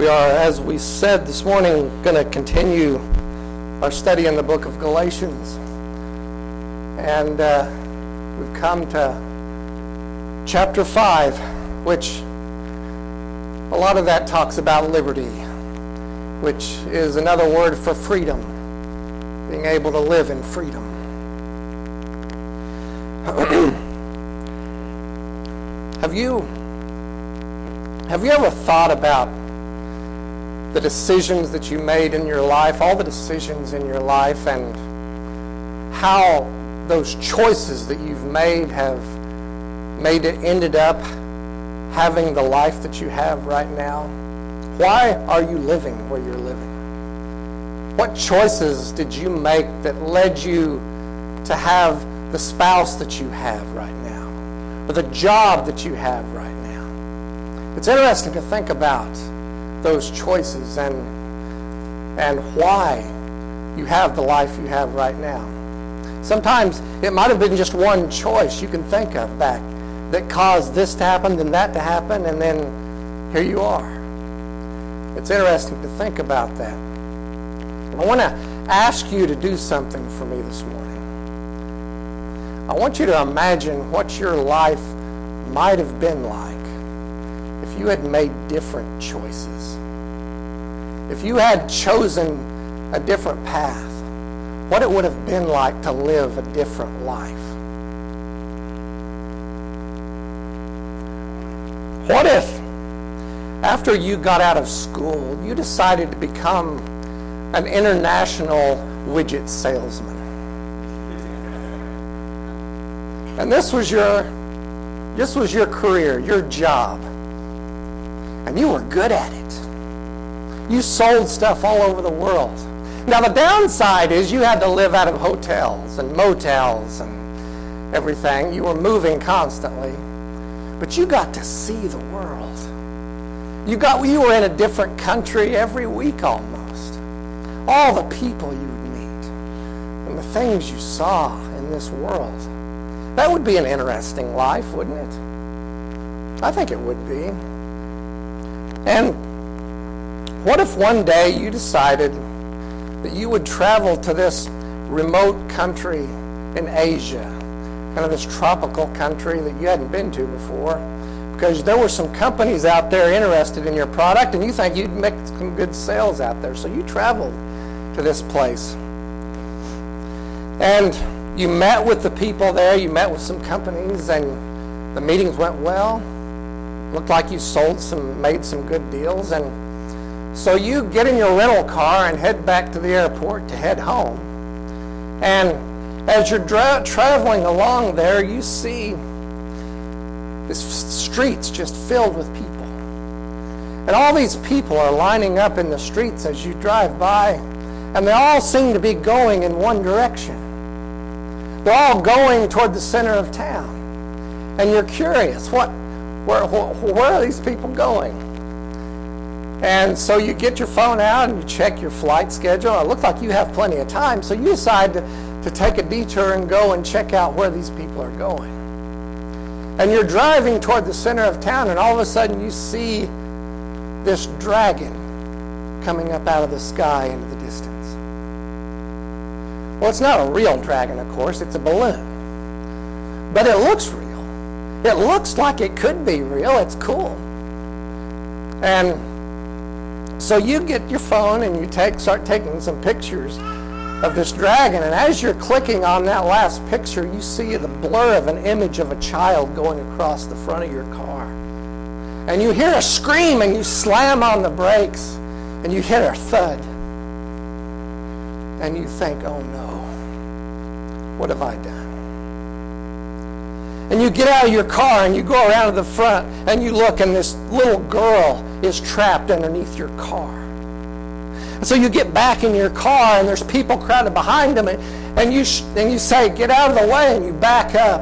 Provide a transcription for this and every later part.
We are, as we said this morning, going to continue our study in the book of Galatians. And uh, we've come to chapter 5, which a lot of that talks about liberty, which is another word for freedom, being able to live in freedom. have you have you ever thought about the decisions that you made in your life, all the decisions in your life, and how those choices that you've made have made it ended up having the life that you have right now? Why are you living where you're living? What choices did you make that led you to have the spouse that you have right now, or the job that you have right now? It's interesting to think about those choices and and why you have the life you have right now. Sometimes it might have been just one choice you can think of back that caused this to happen, then that to happen, and then here you are. It's interesting to think about that. I want to ask you to do something for me this morning. I want you to imagine what your life might have been like if you had made different choices, if you had chosen a different path, what it would have been like to live a different life. What if, after you got out of school, you decided to become an international widget salesman? And this was your this was your career, your job and you were good at it. You sold stuff all over the world. Now, the downside is you had to live out of hotels and motels and everything. You were moving constantly. But you got to see the world. You, got, you were in a different country every week almost. All the people you would meet and the things you saw in this world. That would be an interesting life, wouldn't it? I think it would be. And what if one day you decided that you would travel to this remote country in Asia, kind of this tropical country that you hadn't been to before, because there were some companies out there interested in your product and you think you'd make some good sales out there. So you traveled to this place. And you met with the people there, you met with some companies, and the meetings went well looked like you sold some, made some good deals. And so you get in your rental car and head back to the airport to head home. And as you're dra- traveling along there, you see the streets just filled with people. And all these people are lining up in the streets as you drive by, and they all seem to be going in one direction. They're all going toward the center of town. And you're curious, what, where, where are these people going? And so you get your phone out and you check your flight schedule. It looks like you have plenty of time, so you decide to, to take a detour and go and check out where these people are going. And you're driving toward the center of town, and all of a sudden you see this dragon coming up out of the sky into the distance. Well, it's not a real dragon, of course, it's a balloon. But it looks real. It looks like it could be real. It's cool. And so you get your phone and you take start taking some pictures of this dragon. And as you're clicking on that last picture, you see the blur of an image of a child going across the front of your car. And you hear a scream and you slam on the brakes and you hit a thud. And you think, oh no, what have I done? And you get out of your car and you go around to the front and you look and this little girl is trapped underneath your car. And so you get back in your car and there's people crowded behind them and, and, you, and you say, get out of the way and you back up.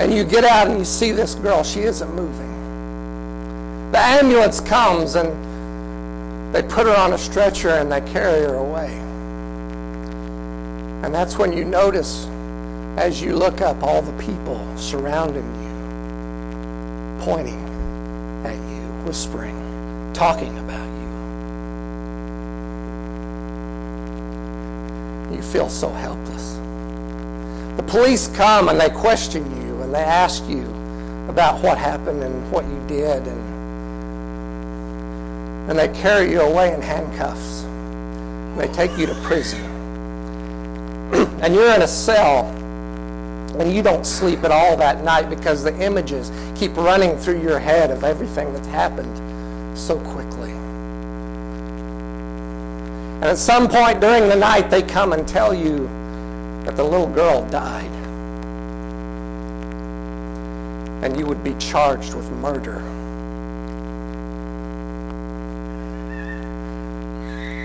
And you get out and you see this girl. She isn't moving. The ambulance comes and they put her on a stretcher and they carry her away. And that's when you notice as you look up all the people surrounding you, pointing at you, whispering, talking about you. You feel so helpless. The police come and they question you and they ask you about what happened and what you did and and they carry you away in handcuffs. They take you to prison. and you're in a cell and you don't sleep at all that night because the images keep running through your head of everything that's happened so quickly. And at some point during the night, they come and tell you that the little girl died. And you would be charged with murder.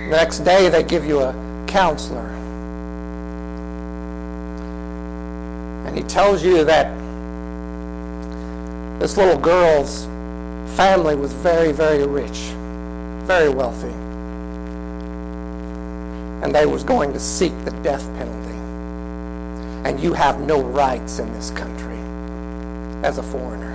Next day, they give you a counselor And he tells you that this little girl's family was very, very rich, very wealthy. And they was going to seek the death penalty. And you have no rights in this country as a foreigner.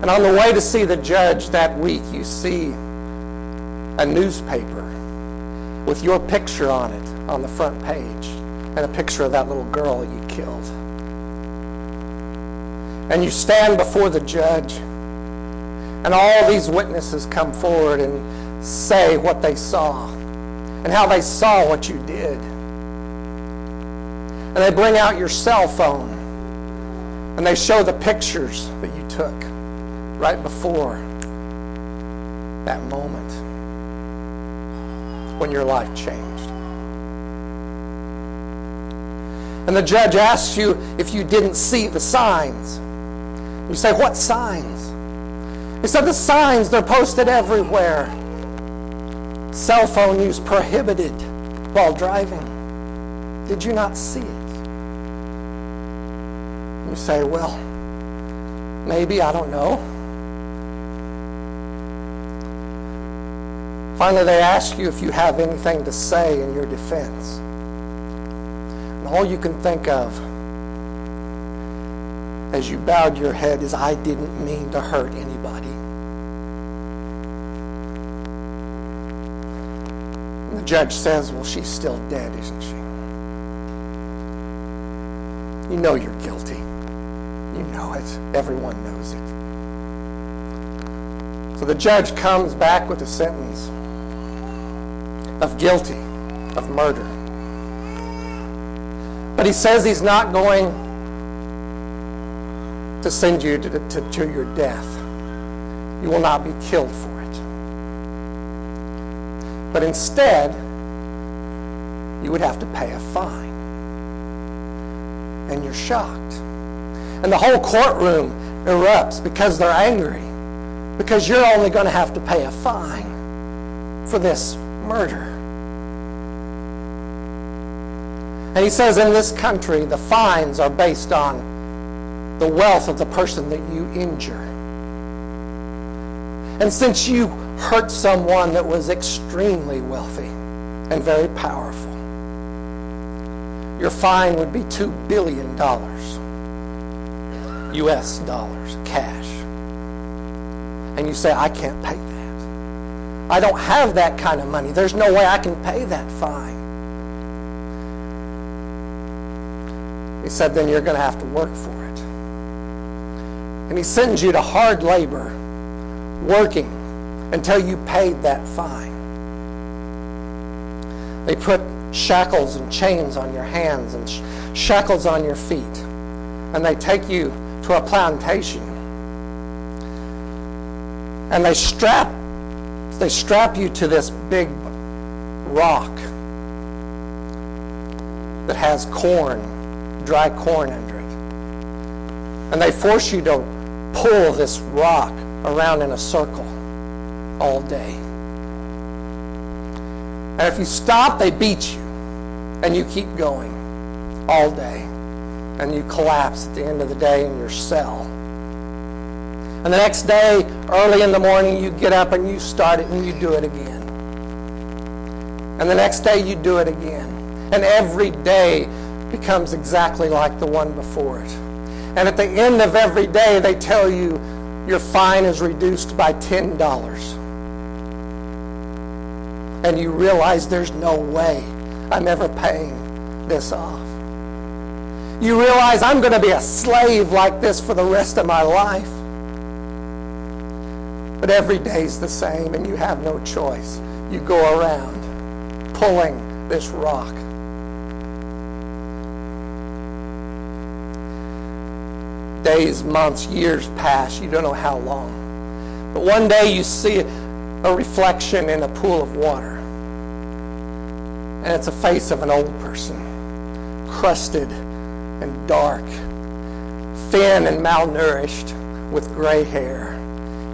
And on the way to see the judge that week, you see a newspaper with your picture on it on the front page and a picture of that little girl you killed. And you stand before the judge, and all these witnesses come forward and say what they saw and how they saw what you did. And they bring out your cell phone and they show the pictures that you took right before that moment when your life changed. And the judge asks you if you didn't see the signs. You say, What signs? He said, The signs, they're posted everywhere. Cell phone use prohibited while driving. Did you not see it? You say, Well, maybe, I don't know. Finally, they ask you if you have anything to say in your defense And all you can think of as you bowed your head is, I didn't mean to hurt anybody. And the judge says, Well, she's still dead, isn't she? You know you're guilty. You know it. Everyone knows it. So the judge comes back with a sentence of guilty of murder. But he says he's not going to send you to, to, to your death. You will not be killed for it. But instead, you would have to pay a fine. And you're shocked. And the whole courtroom erupts because they're angry. Because you're only going to have to pay a fine for this murder. And he says in this country, the fines are based on the wealth of the person that you injure. And since you hurt someone that was extremely wealthy and very powerful, your fine would be $2 billion US dollars, cash. And you say, I can't pay that. I don't have that kind of money. There's no way I can pay that fine. He said, then you're going to have to work for it. And he sends you to hard labor, working until you paid that fine. They put shackles and chains on your hands and sh- shackles on your feet. And they take you to a plantation. And they strap they strap you to this big rock that has corn dry corn under it. And they force you to pull this rock around in a circle all day. And if you stop, they beat you. And you keep going all day. And you collapse at the end of the day in your cell. And the next day, early in the morning, you get up and you start it and you do it again. And the next day, you do it again. And every day, becomes exactly like the one before it. And at the end of every day, they tell you your fine is reduced by $10. And you realize there's no way I'm ever paying this off. You realize I'm going to be a slave like this for the rest of my life. But every day's the same, and you have no choice. You go around pulling this rock. Days, months, years pass. You don't know how long. But one day you see a reflection in a pool of water. And it's a face of an old person, crusted and dark, thin and malnourished with gray hair.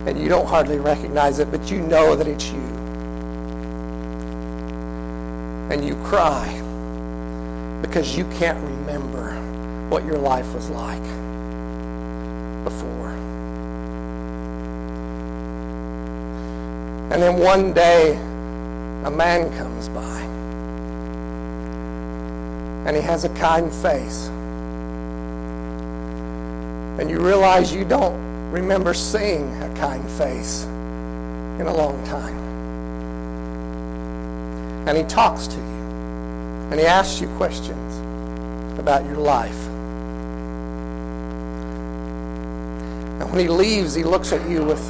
And you don't hardly recognize it, but you know that it's you. And you cry because you can't remember what your life was like before. And then one day, a man comes by. And he has a kind face. And you realize you don't remember seeing a kind face in a long time. And he talks to you. And he asks you questions about your life. And when he leaves, he looks at you with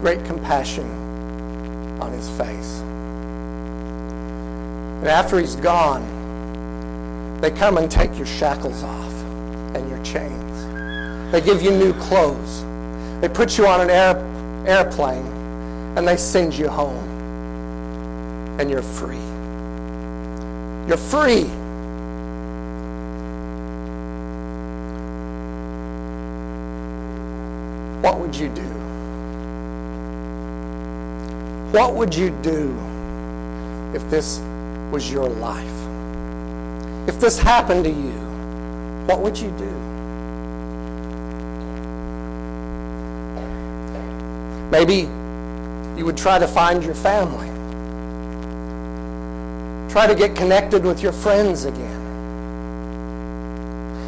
great compassion on his face. And after he's gone, they come and take your shackles off and your chains. They give you new clothes. They put you on an air, airplane and they send you home. And you're free. You're free. What would you do? What would you do if this was your life? If this happened to you, what would you do? Maybe you would try to find your family. Try to get connected with your friends again.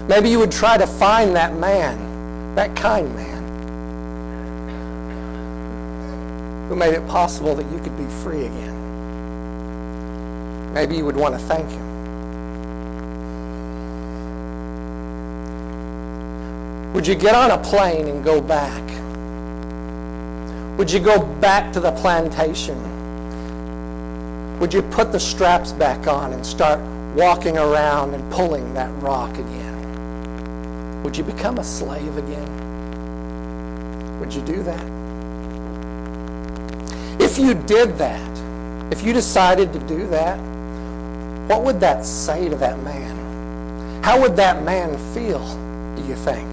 Maybe you would try to find that man, that kind man, who made it possible that you could be free again. Maybe you would want to thank him. Would you get on a plane and go back? Would you go back to the plantation? Would you put the straps back on and start walking around and pulling that rock again? Would you become a slave again? Would you do that? If you did that, if you decided to do that, what would that say to that man? How would that man feel, do you think?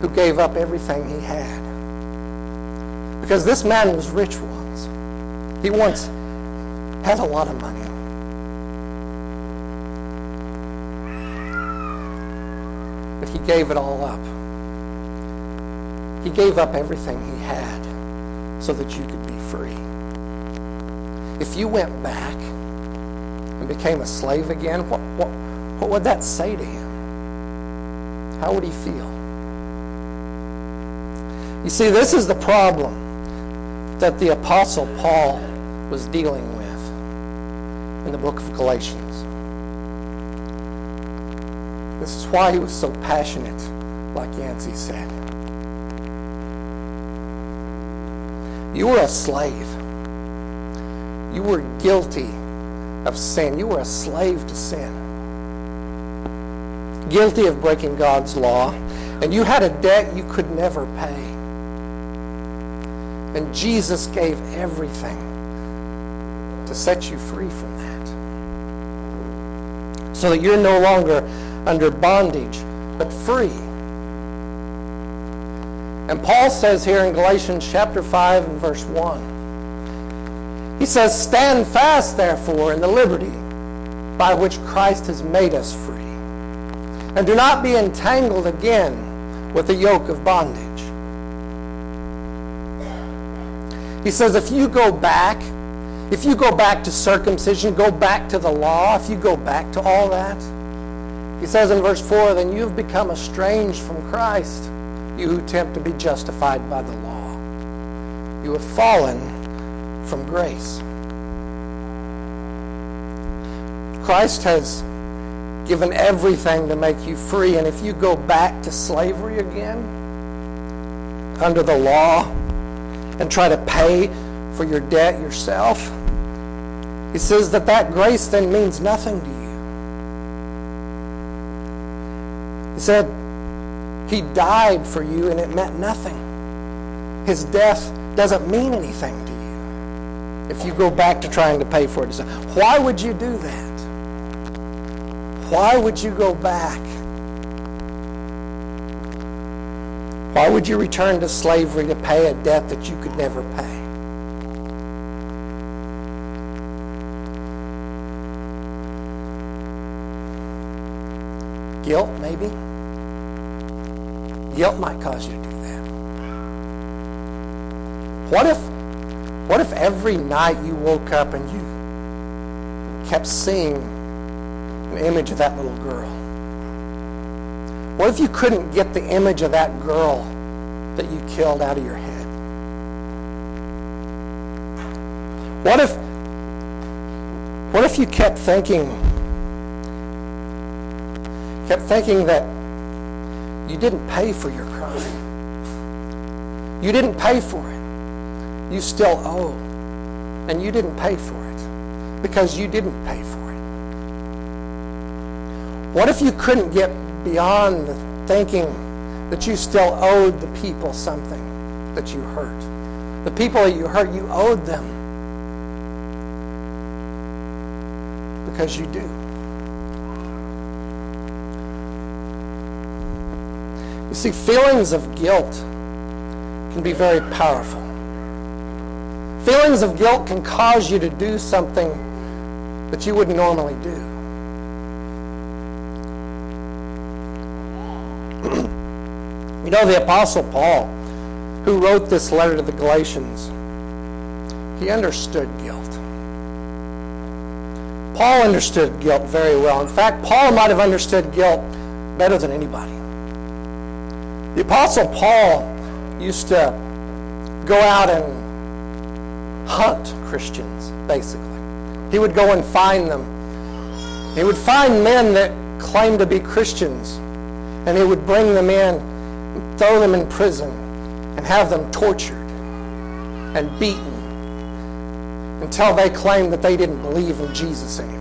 Who gave up everything he had. Because this man was rich once. He once had a lot of money. But he gave it all up. He gave up everything he had so that you could be free. If you went back and became a slave again, what, what, what would that say to him? How would he feel? You see, this is the problem that the Apostle Paul was dealing with in the book of Galatians. This is why he was so passionate, like Yancey said. You were a slave. You were guilty of sin. You were a slave to sin. Guilty of breaking God's law. And you had a debt you could never pay. And Jesus gave everything to set you free from that. So that you're no longer under bondage, but free. And Paul says here in Galatians chapter 5 and verse 1, he says, Stand fast, therefore, in the liberty by which Christ has made us free. And do not be entangled again with the yoke of bondage. He says if you go back, if you go back to circumcision, go back to the law, if you go back to all that, He says in verse 4, Then you have become estranged from Christ, you who attempt to be justified by the law. You have fallen from grace. Christ has given everything to make you free, and if you go back to slavery again, under the law, and try to pay for your debt yourself, he says that that grace then means nothing to you. He said, He died for you and it meant nothing. His death doesn't mean anything to you if you go back to trying to pay for it. Why would you do that? Why would you go back? Why would you return to slavery to pay a debt that you could never pay? Guilt, maybe? Guilt might cause you to do that. What if, what if every night you woke up and you kept seeing an image of that little girl? What if you couldn't get the image of that girl that you killed out of your head? What if what if you kept thinking kept thinking that you didn't pay for your crime? You didn't pay for it. You still owe. And you didn't pay for it because you didn't pay for it. What if you couldn't get beyond thinking that you still owed the people something that you hurt? The people that you hurt, you owed them because you do. You see, feelings of guilt can be very powerful. Feelings of guilt can cause you to do something that you wouldn't normally do. You know, the Apostle Paul, who wrote this letter to the Galatians, he understood guilt. Paul understood guilt very well. In fact, Paul might have understood guilt better than anybody. The Apostle Paul used to go out and hunt Christians, basically. He would go and find them. He would find men that claimed to be Christians, and he would bring them in throw them in prison, and have them tortured and beaten until they claimed that they didn't believe in Jesus anymore.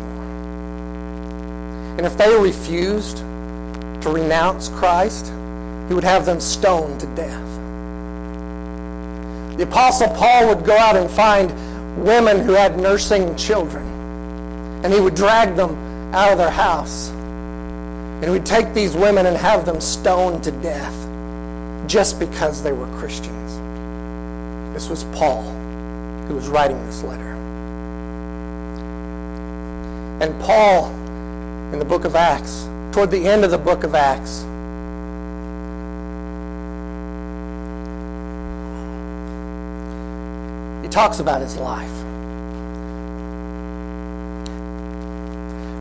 And if they refused to renounce Christ, he would have them stoned to death. The Apostle Paul would go out and find women who had nursing children, and he would drag them out of their house. And he would take these women and have them stoned to death just because they were Christians. This was Paul who was writing this letter. And Paul, in the book of Acts, toward the end of the book of Acts, he talks about his life.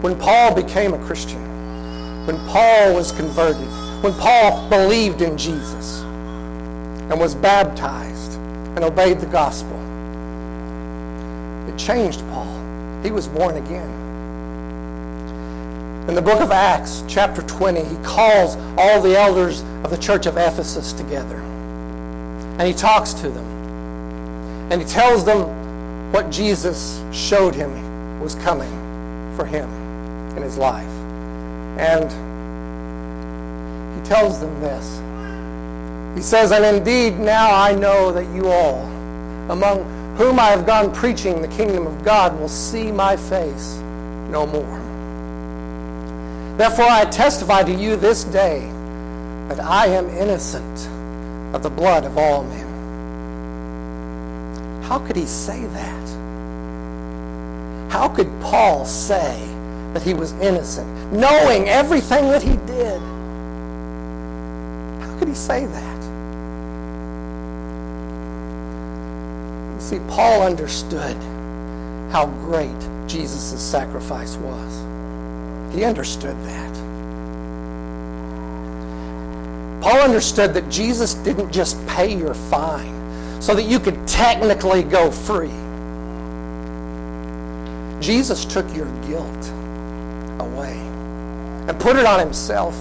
When Paul became a Christian, when Paul was converted, when Paul believed in Jesus and was baptized and obeyed the gospel. It changed Paul. He was born again. In the book of Acts, chapter 20, he calls all the elders of the church of Ephesus together. And he talks to them. And he tells them what Jesus showed him was coming for him in his life. And tells them this. He says, And indeed now I know that you all, among whom I have gone preaching the kingdom of God, will see my face no more. Therefore I testify to you this day that I am innocent of the blood of all men. How could he say that? How could Paul say that he was innocent, knowing everything that he did? Could he say that? You see, Paul understood how great Jesus' sacrifice was. He understood that. Paul understood that Jesus didn't just pay your fine so that you could technically go free. Jesus took your guilt away and put it on himself.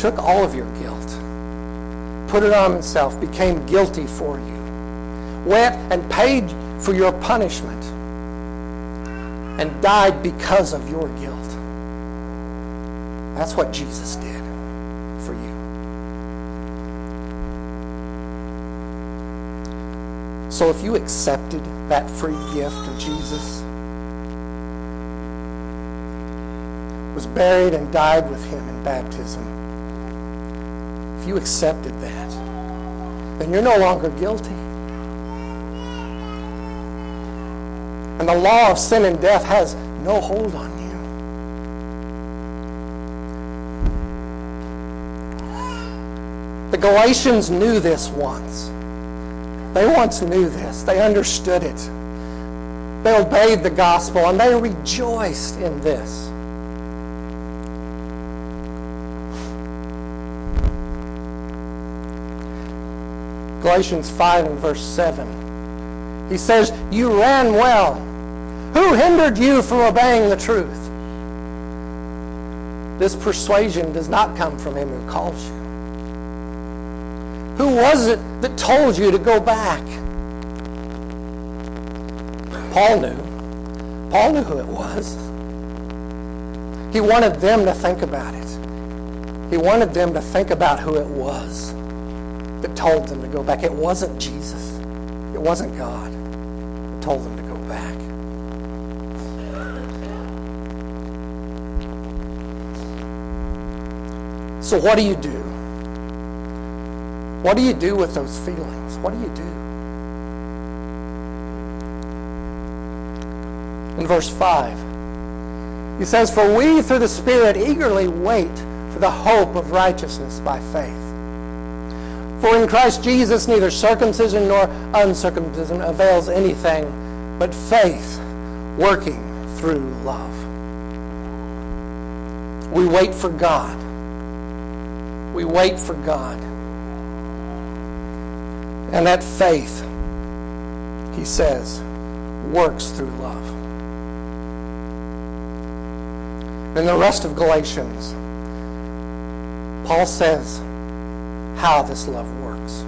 Took all of your guilt, put it on himself, became guilty for you, went and paid for your punishment, and died because of your guilt. That's what Jesus did for you. So if you accepted that free gift of Jesus, was buried and died with him in baptism, if you accepted that, then you're no longer guilty. And the law of sin and death has no hold on you. The Galatians knew this once. They once knew this. They understood it. They obeyed the gospel and they rejoiced in this. Galatians 5 and verse 7. He says, You ran well. Who hindered you from obeying the truth? This persuasion does not come from him who calls you. Who was it that told you to go back? Paul knew. Paul knew who it was. He wanted them to think about it. He wanted them to think about who it was that told them to go back. It wasn't Jesus. It wasn't God that told them to go back. So what do you do? What do you do with those feelings? What do you do? In verse 5, he says, For we through the Spirit eagerly wait for the hope of righteousness by faith. For in Christ Jesus neither circumcision nor uncircumcision avails anything, but faith working through love. We wait for God. We wait for God. And that faith, he says, works through love. In the rest of Galatians, Paul says how this love works.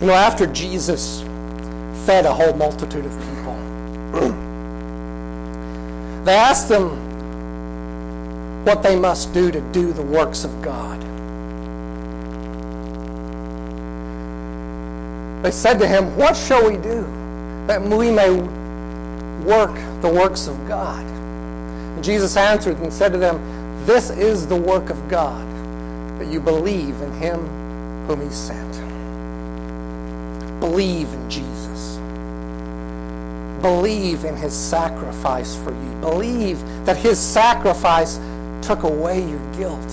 You know, after Jesus fed a whole multitude of people, they asked them what they must do to do the works of God. They said to him, What shall we do that we may work the works of God? And Jesus answered and said to them, This is the work of God, that you believe in him whom he sent. Believe in Jesus. Believe in his sacrifice for you. Believe that his sacrifice took away your guilt.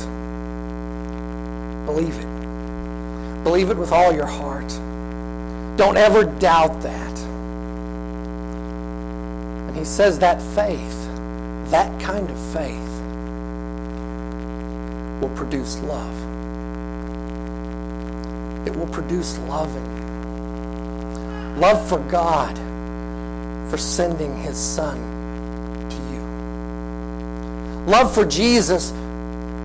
Believe it. Believe it with all your heart. Don't ever doubt that. And he says that faith, that kind of faith, will produce love. It will produce love in you. Love for God for sending his son to you. Love for Jesus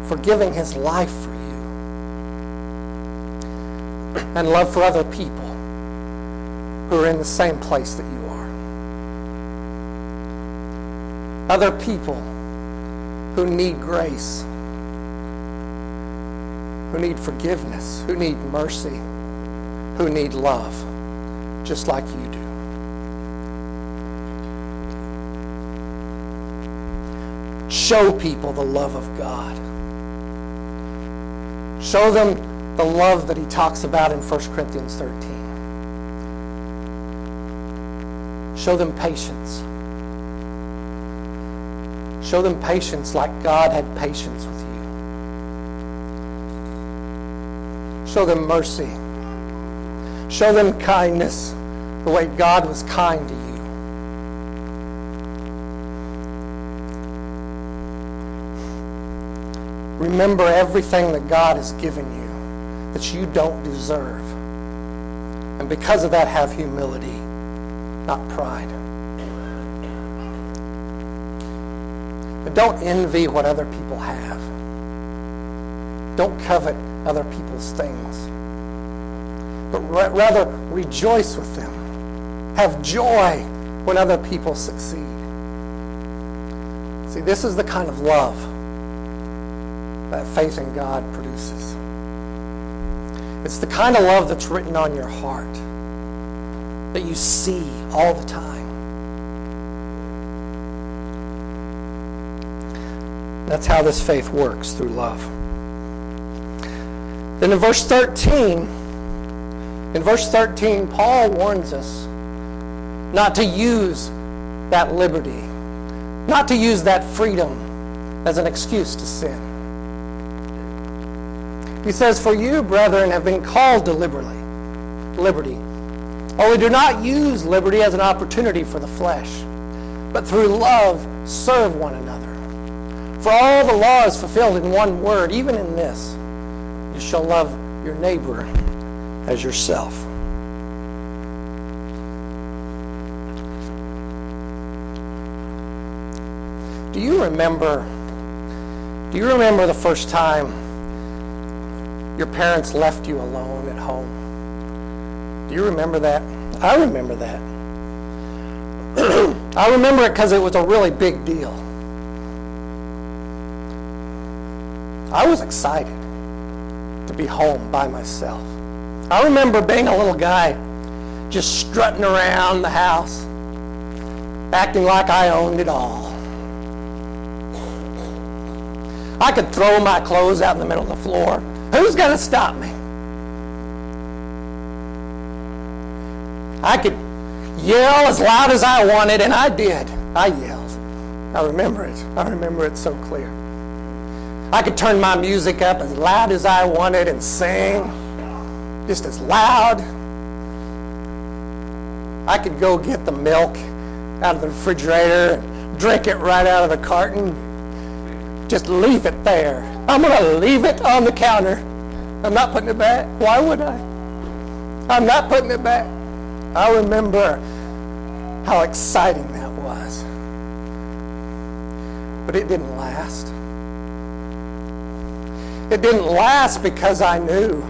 for giving his life for you. And love for other people who are in the same place that you are. Other people who need grace, who need forgiveness, who need mercy, who need love, just like you do. Show people the love of God. Show them the love that he talks about in 1 Corinthians 13. Show them patience. Show them patience like God had patience with you. Show them mercy. Show them kindness the way God was kind to you. Remember everything that God has given you that you don't deserve. And because of that, have humility, not pride. But don't envy what other people have. Don't covet other people's things. But rather, rejoice with them. Have joy when other people succeed. See, this is the kind of love that faith in God produces. It's the kind of love that's written on your heart that you see all the time. That's how this faith works through love. Then in verse 13, in verse 13, Paul warns us not to use that liberty, not to use that freedom as an excuse to sin. He says, For you, brethren, have been called to liberty. Liberty. Only do not use liberty as an opportunity for the flesh, but through love serve one another. For all the law is fulfilled in one word, even in this you shall love your neighbor as yourself. Do you remember do you remember the first time your parents left you alone at home. Do you remember that? I remember that. I remember it because it was a really big deal. I was excited to be home by myself. I remember being a little guy just strutting around the house, acting like I owned it all. I could throw my clothes out in the middle of the floor Who's going to stop me? I could yell as loud as I wanted, and I did. I yelled. I remember it. I remember it so clear. I could turn my music up as loud as I wanted and sing just as loud. I could go get the milk out of the refrigerator and drink it right out of the carton. Just leave it there. I'm going to leave it on the counter. I'm not putting it back. Why would I? I'm not putting it back. I remember how exciting that was. But it didn't last. It didn't last because I knew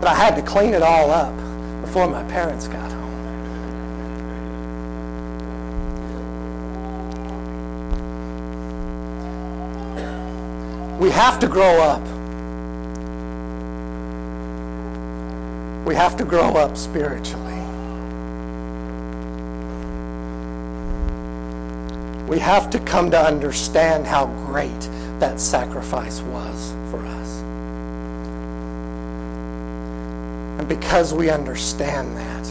that I had to clean it all up before my parents got home. We have to grow up. We have to grow up spiritually. We have to come to understand how great that sacrifice was for us. And because we understand that,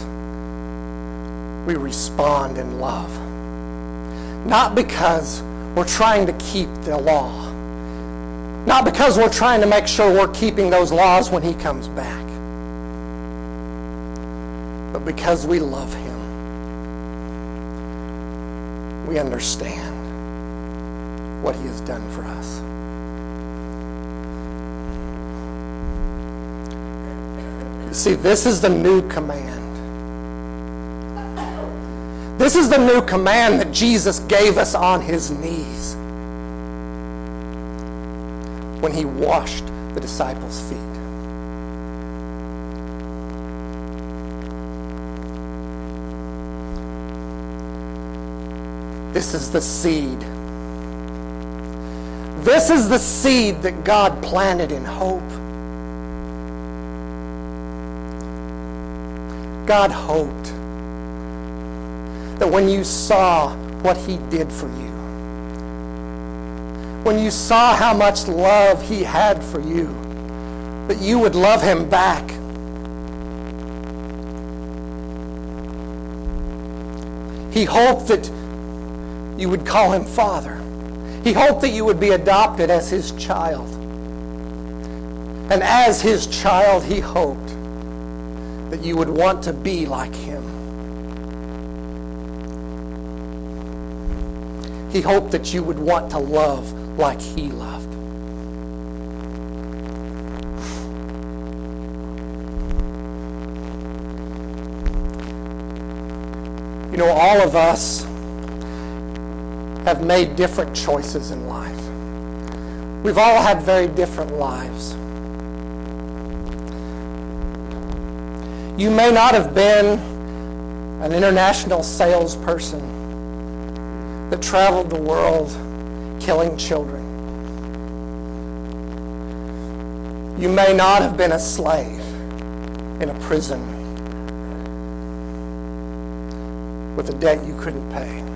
we respond in love. Not because we're trying to keep the law not because we're trying to make sure we're keeping those laws when he comes back, but because we love him. We understand what he has done for us. See, this is the new command. This is the new command that Jesus gave us on his knees when he washed the disciples' feet. This is the seed. This is the seed that God planted in hope. God hoped that when you saw what he did for you, when you saw how much love he had for you, that you would love him back. He hoped that you would call him Father. He hoped that you would be adopted as his child. And as his child, he hoped that you would want to be like him. He hoped that you would want to love like he loved. You know, all of us have made different choices in life. We've all had very different lives. You may not have been an international salesperson that traveled the world killing children. You may not have been a slave in a prison with a debt you couldn't pay.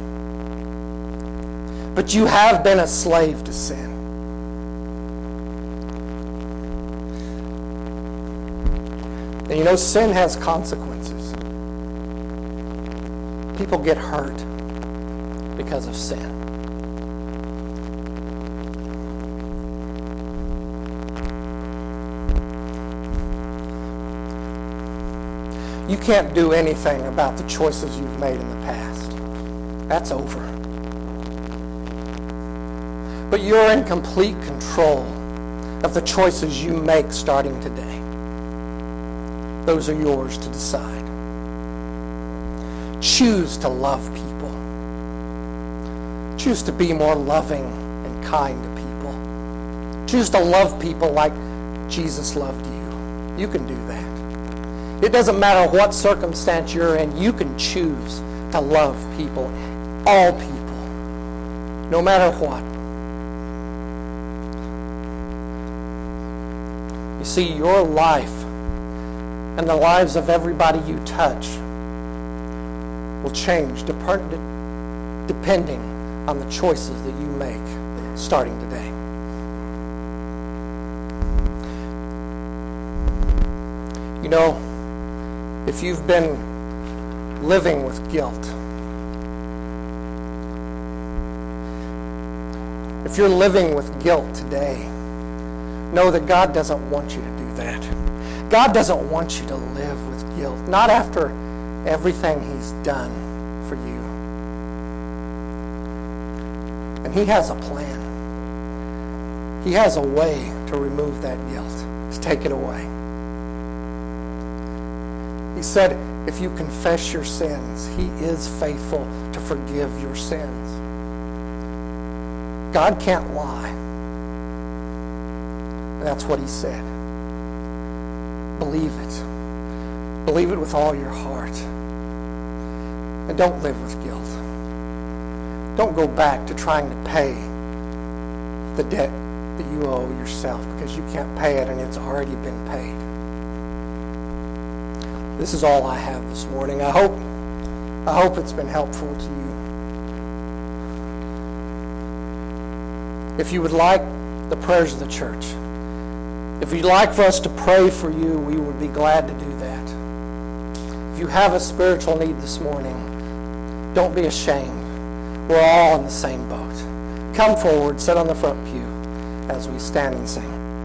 But you have been a slave to sin. And you know, sin has consequences. People get hurt because of sin. You can't do anything about the choices you've made in the past. That's over. But you're in complete control of the choices you make starting today. Those are yours to decide. Choose to love people. Choose to be more loving and kind to people. Choose to love people like Jesus loved you. You can do that. It doesn't matter what circumstance you're in, you can choose to love people, all people, no matter what. You see, your life and the lives of everybody you touch will change depending on the choices that you make starting today. You know, if you've been living with guilt, if you're living with guilt today, know that God doesn't want you to do that. God doesn't want you to live with guilt, not after everything He's done for you. And He has a plan. He has a way to remove that guilt, to take it away. He said, if you confess your sins, He is faithful to forgive your sins. God can't lie. That's what He said. Believe it. Believe it with all your heart. And don't live with guilt. Don't go back to trying to pay the debt that you owe yourself because you can't pay it and it's already been paid. This is all I have this morning. I hope I hope it's been helpful to you. If you would like the prayers of the church, if you'd like for us to pray for you, we would be glad to do that. If you have a spiritual need this morning, don't be ashamed. We're all in the same boat. Come forward, sit on the front pew as we stand and sing.